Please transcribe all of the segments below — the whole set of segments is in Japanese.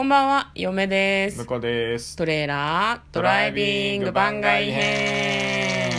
こんばんは、嫁です向。こうです。トレーラードライビング番外編。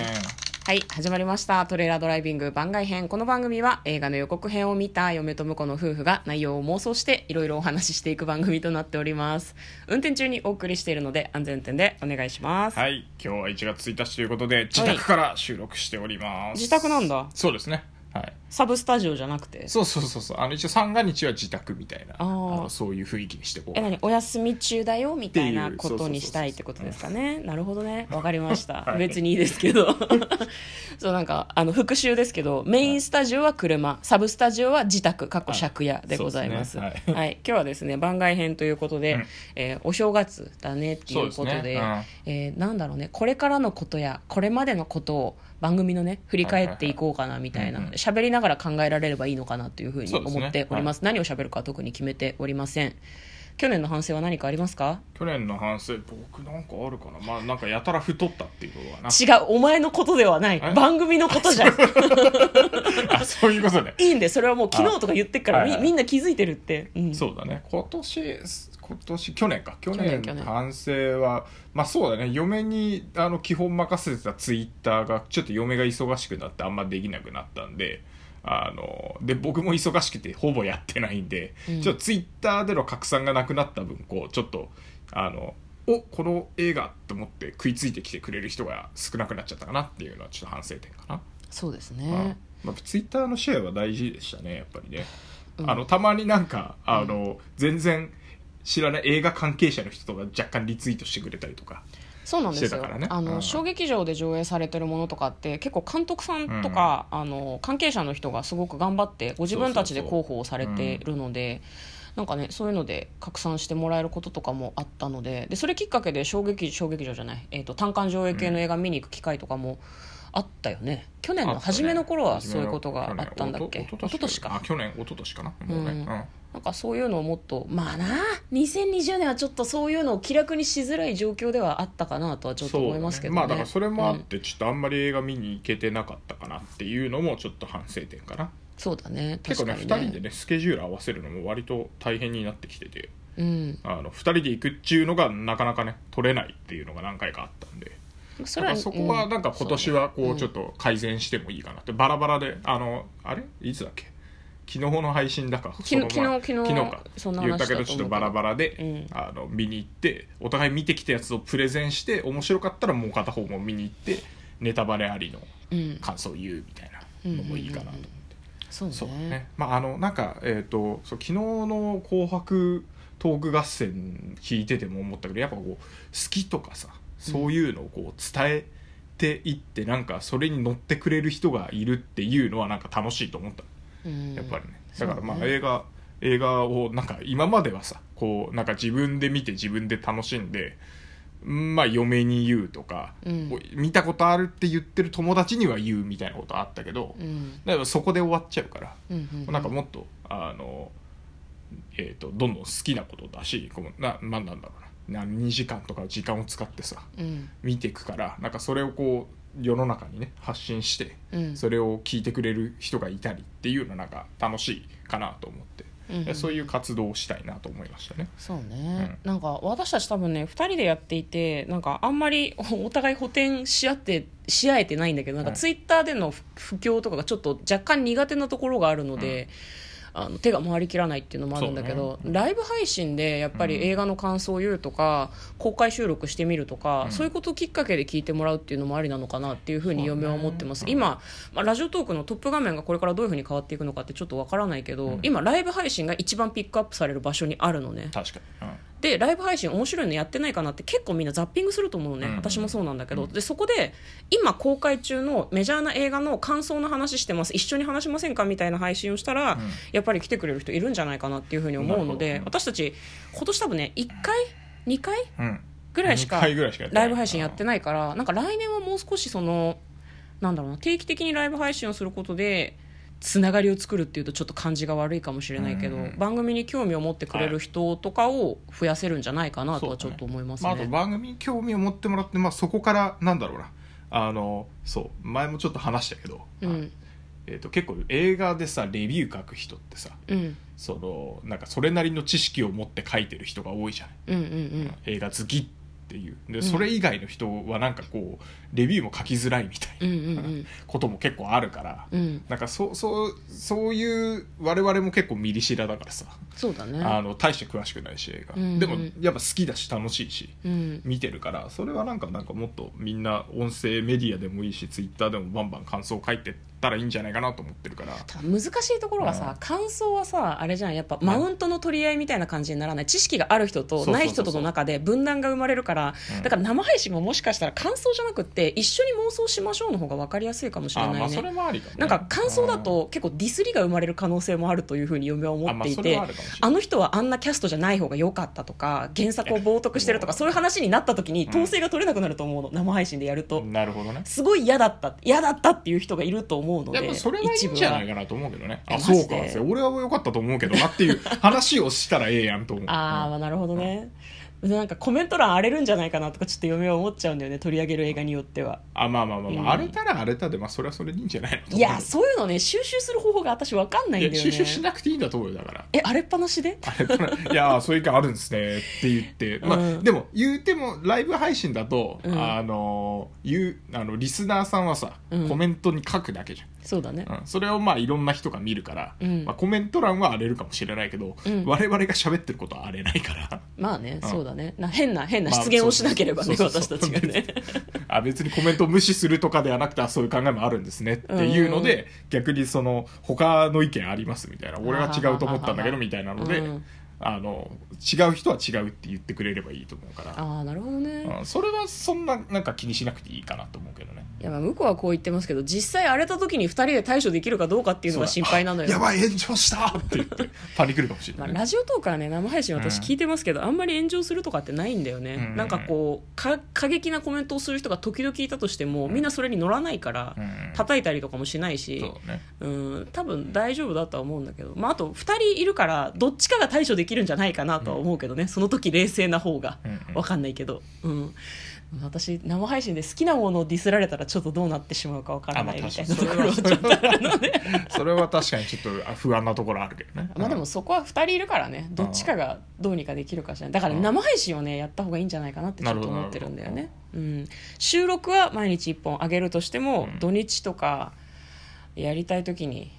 はい、始まりました。トレーラードライビング番外編。この番組は映画の予告編を見た嫁と婿の夫婦が内容を妄想していろいろお話ししていく番組となっております。運転中にお送りしているので安全運転でお願いします。はい、今日は1月1日ということで、自宅から収録しております。自宅なんだそうですね。はい。サブスタジオじゃなくて？そうそうそうそう。あの、一応三が日は自宅みたいな、あのそういう雰囲気にしていこうえ、何？お休み中だよみたいなことにしたいってことですかね？なるほどね。わかりました。はい別にいいですけど。そうなんか、あの、復習ですけど、メインスタジオは車、サブスタジオは自宅、過去借家でございます。はいはい、今日はですね、番外編ということで、うんえーお正月だねっていうことで、ですねえーなんだろうね、これからのことや、これまでのことを番組のね、振り返っていこうかなみたいな、はいはいはい喋りながら考えられればいいのかなというふうに思っております。何を喋るかは特に決めておりません。去年の反省は何かありますか？去年の反省、僕なんかあるかな？まあ、なんかやたら太ったっていうことかな。違う、お前のことではない。え？番組のことじゃん。あ、そう いうことね。いいんで、それはもう昨日とか言ってっから、はいはいみみんな気づいてるって。うん、そうだね今年今年去年か去去年去年年反省はまあそうだね嫁にあの基本任せてたツイッターがちょっと嫁が忙しくなってあんまできなくなったんであので僕も忙しくてほぼやってないんで、うん。ちょっとツイッターでの拡散がなくなった分こうちょっとあのおこの映画と思って食いついてきてくれる人が少なくなっちゃったかなっていうのはちょっと反省点かな。そうですうん。ね。まあ、ツイッターのシェアは大事でしたねやっぱりね、うん。あのたまになんかあの、全然知らない映画関係者の人とか若干リツイートしてくれたりとかそうなんですよ、ね。あの、うん。小劇場で上映されてるものとかって結構監督さんとか、あの関係者の人がすごく頑張ってご自分たちで広報をされてるのでなんかねそういうので拡散してもらえることとかもあったのででそれきっかけで小劇小劇場じゃない、えー、と単館上映系の映画見に行く機会とかもあったよね。去年の初めの頃はそういうことがあったんだっけ、一昨年か。あ去年一昨年かなもうね、うん。うん。なんかそういうのをもっとまあな2020年はちょっとそういうのを気楽にしづらい状況ではあったかなとはちょっと思いますけどね。ね。まあだからそれもあってちょっとあんまり映画見に行けてなかったかなっていうのもちょっと反省点かな。そうだね。結構ね確かに2人でねスケジュール合わせるのも割と大変になってきててうん。あの2人で行くっていうのがなかなかね取れないっていうのが何回かあったんでそだからそこはなんか今年はこうちょっとと改善してもいいかなって。バラバラであのあれ？いつだっけ？昨日の配信だか。昨日昨日昨日か。言ったけどちょっとバラバラで、うん。あの見に行ってお互い見てきたやつをプレゼンして面白かったらもう片方も見に行ってネタバレありのうん。感想を言うみたいなのもいいかなと思って。そうね。そうね。まああのなんかえっ、とそう昨日の「紅白トーク合戦」聞いてても思ったけどやっぱこう好きとかさそういうのをこう伝えていって、なんかそれに乗ってくれる人がいるっていうのはなんか楽しいと思った。うん。やっぱりね。だからまあ映画映画をなんか今まではさこうなんか自分で見て自分で楽しんでうんまあ嫁に言うとか、うん。見たことあるって言ってる友達には言うみたいなことあったけど、うん。だからそこで終わっちゃうから、うんうんなんかもっとあの、えー、とどんどん好きなことだしこうななんなんだろうなな2時間とか時間を使ってさうん。見ていくからなんかそれをこう世の中にね発信して、うん。それを聞いてくれる人がいたりっていうのなんか楽しいかなと思って、うんうん。そういう活動をしたいなと思いましたね。そうね、なんか私たち多分ね2人でやっていてなんかあんまり お互い補填し合ってし合えてないんだけどなんかはいツイッターでの不況とかがちょっと若干苦手なところがあるので、あの手が回りきらないっていうのもあるんだけど、ライブ配信でやっぱり映画の感想を言うとか、公開収録してみるとか、うん。そういうことをきっかけで聞いてもらうっていうのもありなのかなっていうふうに嫁は思ってます、ね今、まあ、ラジオトークのトップ画面がこれからどういうふうに変わっていくのかってちょっとわからないけど、うん。今ライブ配信が一番ピックアップされる場所にあるのね。確かに、うんでライブ配信面白いのやってないかなって結構みんなザッピングすると思うのね、うん。私もそうなんだけど、でそこで今公開中のメジャーな映画の感想の話してます。一緒に話しませんかみたいな配信をしたら、うん。やっぱり来てくれる人いるんじゃないかなっていうふうに思うので私たち今年多分ね1回2回うんぐらいしか二回ぐらいしかやってない。ライブ配信やってないからなんか来年はもう少しそのなんだろうな定期的にライブ配信をすることでつながりを作るっていうとちょっと感じが悪いかもしれないけど、うん。番組に興味を持ってくれる人とかを増やせるんじゃないかなとはちょっと思いますね。まあ、あと番組に興味を持ってもらって、まあ、そこからなんだろうな。あのそう前もちょっと話したけど、うん。えー、と結構映画でさレビュー書く人ってさうん。そのなんかそれなりの知識を持って書いてる人が多いじゃない、うんうんうん。映画好きっていう。でん。それ以外の人はなんかこうレビューも書きづらいみたいうんなことも結構あるから、うん。なんかそうそうそういう我々も結構ミリシラだからさ、そうだね。あの大して詳しくないし映画、うんうん。でもやっぱ好きだし楽しいしうん。見てるから。それはなんかなんかもっとみんな音声メディアでもいいしツイッターでもバンバン感想を書いてったらいいんじゃないかなと思ってるから。難しいところがさ、うん。感想はさあれじゃんやっぱマウントの取り合いみたいな感じにならない知識がある人とない人との中で分断が生まれるからうん。だから生配信ももしかしたら感想じゃなくって一緒に妄想しましょうの方が分かりやすいかもしれないね。なんか感想だと結構ディスりが生まれる可能性もあるというふうに嫁は思っていてはあるかもしれない。あの人はあんなキャストじゃない方が良かったとか原作を冒涜してるとかそういう話になった時にん。統制が取れなくなると思うの生配信でやると。なるほどね。すごい嫌だった嫌だったっていう人がいると思うのでいやまあそれはいいんじゃないかなと思うけどね。あそうか。俺は良かったと思うけどなっていう話をしたらええやんと思う。ああなるほどね、なんかコメント欄荒れるんじゃないかなとかちょっと嫁は思っちゃうんだよね取り上げる映画によっては。あまあまあまあ、まあうん。荒れたら荒れたでまあそれはそれでいいんじゃないのいやそういうのね収集する方法が私分かんないいやんだよね。収集しなくていいんだと思うよだから。え荒れっぱなしで？あれいやそういう意見あるんですねって言って、まあうんでも言うてもライブ配信だと、うん。あの言うあのリスナーさんはさ、うん。コメントに書くだけじそうだね。うん、それをまあいろんな人が見るから、うん。まあ、コメント欄は荒れるかもしれないけど、うん。我々が喋ってることは荒れないから。まあね、うん。そうだね。な変な変なまあ失言をしなければね、そうそうそう私たちがね。あ別にコメントを無視するとかではなくてあそういう考えもあるんですねっていうので、逆にその他の意見ありますみたいな。俺は違うと思ったんだけどみたいなので、うんあの違う人は違うって言ってくれればいいと思うから。ああなるほどね、うん、それはそんななんか気にしなくていいかなと思うけどね。いやまあ向こうはこう言ってますけど実際荒れた時に2人で対処できるかどうかっていうのが心配なのよ。やばい炎上したって言ってパニクるかもしれ まあ、ない、ねラジオトークはね生配信私うん聞いてますけど、あんまり炎上するとかってないんだよね、うん。なんかこうか過激なコメントをする人が時々いたとしても、みんなそれに乗らないから、うん。叩いたりとかもしないしそうね。うん多分大丈夫だとは思うんだけど、まあ、あと2人いるからどっちかが対処できるんじゃないかなとは思うけどね、その時冷静な方がうんうん。分かんないけど、うん、私生配信で好きなものをディスられたらちょっとどうなってしまうか分からないみたいなところはちょっとあるので。それは 確かにちょっとあ不安なところあるけどね。まあでもそこは2人いるからね。どっちかがどうにかできるかしらだからうん。生配信をねやった方がいいんじゃないかなってちょっと思ってるんだよね、うん、収録は毎日1本上げるとしても、うん。土日とかやりたい時に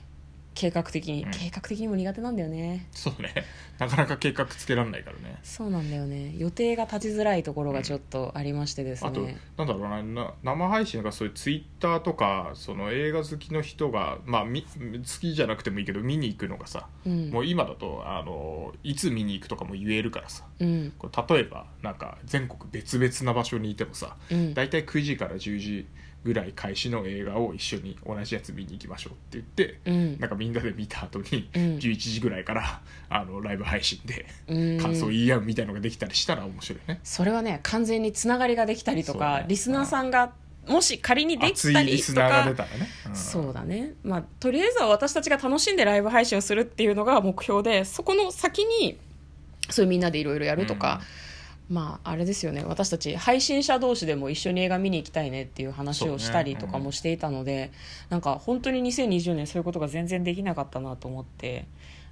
計画的に、うん。計画的にも苦手なんだよね。そうね。なかなか計画つけられないからね。そうなんだよね。予定が立ちづらいところがちょっとありましてですあとね、なんだろうなな生配信がそういうツイッターとかその映画好きの人が、まあ、み好きじゃなくてもいいけど見に行くのがさ、うん。もう今だとあのいつ見に行くとかも言えるからさ。うん。これ例えばなんか全国別々な場所にいてもさうん。大体9時から10時ぐらい開始の映画を一緒に同じやつ見に行きましょうって言って、うん。なんかみんなで見た後にうん。11時ぐらいからあのライブ配信でうん。感想を言い合うみたいのができたりしたら面白いね。それはね完全につながりができたりとか、リスナーさんがもし仮にできたりとリスナーがか出たらね。ん。そうだね、まあ、とりあえずは私たちが楽しんでライブ配信をするっていうのが目標でそこの先にそういうみんなでいろいろやるとか、まああれですよね。私たち配信者同士でも一緒に映画見に行きたいねっていう話をしたりとかもしていたので、なんか本当に2020年そういうことが全然できなかったなと思って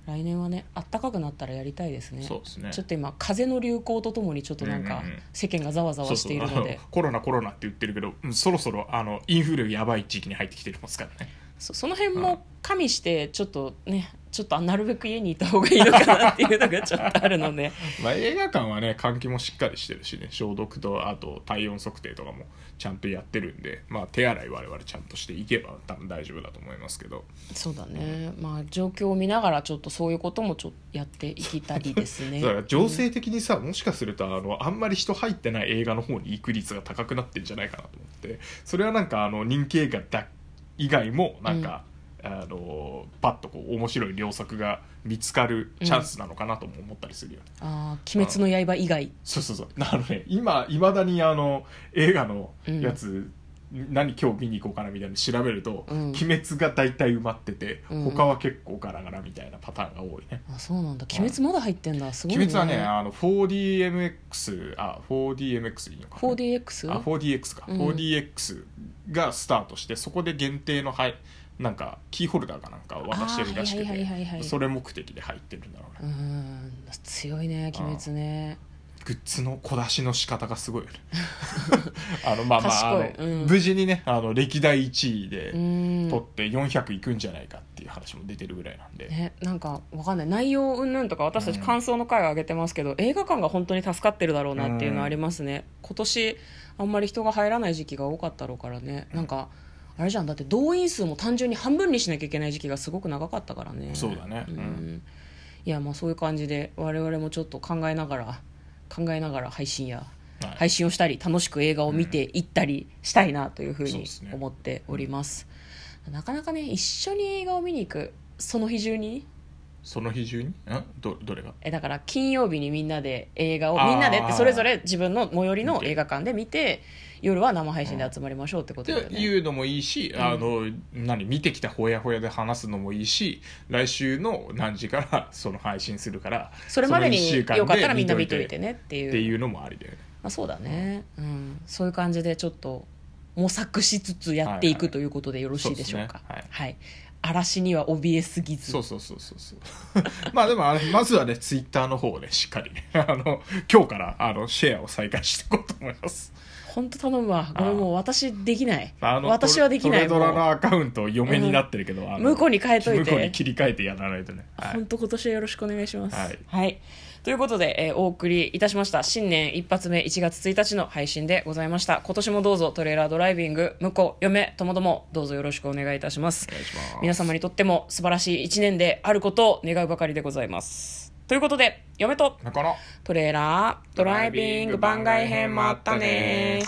来年はねあったかくなったらやりたいですね。そうですね。ちょっと今風の流行とともにちょっとなんかうんうんうん。世間がざわざわしているので。コロナコロナって言ってるけど、うんそろそろあのインフルやばい時期に入ってきてますからね。そその辺も加味してちょっとねちょっとなるべく家にいた方がいいのかなっていうのがちょっとあるので。まあ、映画館はね換気もしっかりしてるしね消毒とあと体温測定とかもちゃんとやってるんで、まあ、手洗い我々ちゃんとしていけば多分大丈夫だと思いますけど。そうだね。まあ状況を見ながらちょっとそういうこともちょっとやっていきたいですね。だから情勢的にさ、もしかするとあのあんまり人入ってない映画の方に行く率が高くなってんじゃないかなと思って。それはなんかあの人気映画だ以外もなんか、あのパッとこう面白い良作が見つかるチャンスなのかなとも思ったりするよね、ああ鬼滅の刃以外。そうそうそう。あのね今いまだにあの映画のやつ、何今日見に行こうかなみたいなの調べると「うん。鬼滅」が大体埋まってて、うん。他は結構ガラガラみたいなパターンが多いね。あそうなんだ。鬼滅まだ入ってんだ。すごいね。鬼滅はねあの 4DMX あ 4DMX いいのかな。4DX? あ 4DX か、うん。4DX がスタートしてそこで限定の配なんかキーホルダーかなんか渡してるらしくてそれ目的で入ってるんだろううねん強いね鬼滅ね。グッズの小出しの仕方がすごいよね。あのまあまああの、うん。無事にねあの歴代1位でうん。取って400いくんじゃないかっていう話も出てるぐらいなんで、ね、なんかわかんない。内容云々とか私たち感想の回を上げてますけど、映画館が本当に助かってるだろうなっていうのはありますね、今年あんまり人が入らない時期が多かったろうからね。なんかあれじゃん。だって動員数も単純に半分にしなきゃいけない時期がすごく長かったからね。そうだね。ん。うん。いやまあそういう感じで我々もちょっと考えながら考えながら配信やはい。配信をしたり楽しく映画を見ていったりしたいなというふうに思っております。なかなかね一緒に映画を見に行くその日中にその日中に？んどどれが？えだから金曜日にみんなで映画をみんなでってそれぞれ自分の最寄りの映画館で見て夜は生配信で集まりましょうってことだよね。っていうのもいいし、あの何？見てきたほやほやで話すのもいいし来週の何時からその配信するからそれまでによかったらみんな見といってねっていう。っていうのもありだよね。まあ、そうだね、うん、そういう感じでちょっと模索しつつやっていくはいはいということでよろしいでしょうか。そうですね。はい、嵐には怯えすぎず。そうそうそうそうそう。まあでもあれまずはねツイッターの方でしっかりね あの今日からあのシェアを再開していこうと思います。本当頼むわ。ごめんもう私できない。あの私はできないトレドラのアカウント嫁になってるけど、あの向こうに変えといて。向こうに切り替えてやらないとね、はい。本当今年はよろしくお願いします。はいということで、えーお送りいたしました。新年一発目1月1日の配信でございました。今年もどうぞトレーラードライビング向こう嫁ともどもどうぞよろしくお願いいたします。皆様にとっても素晴らしい1年であることを願うばかりでございます。ということで嫁とトレーラードライビング番外編もあったね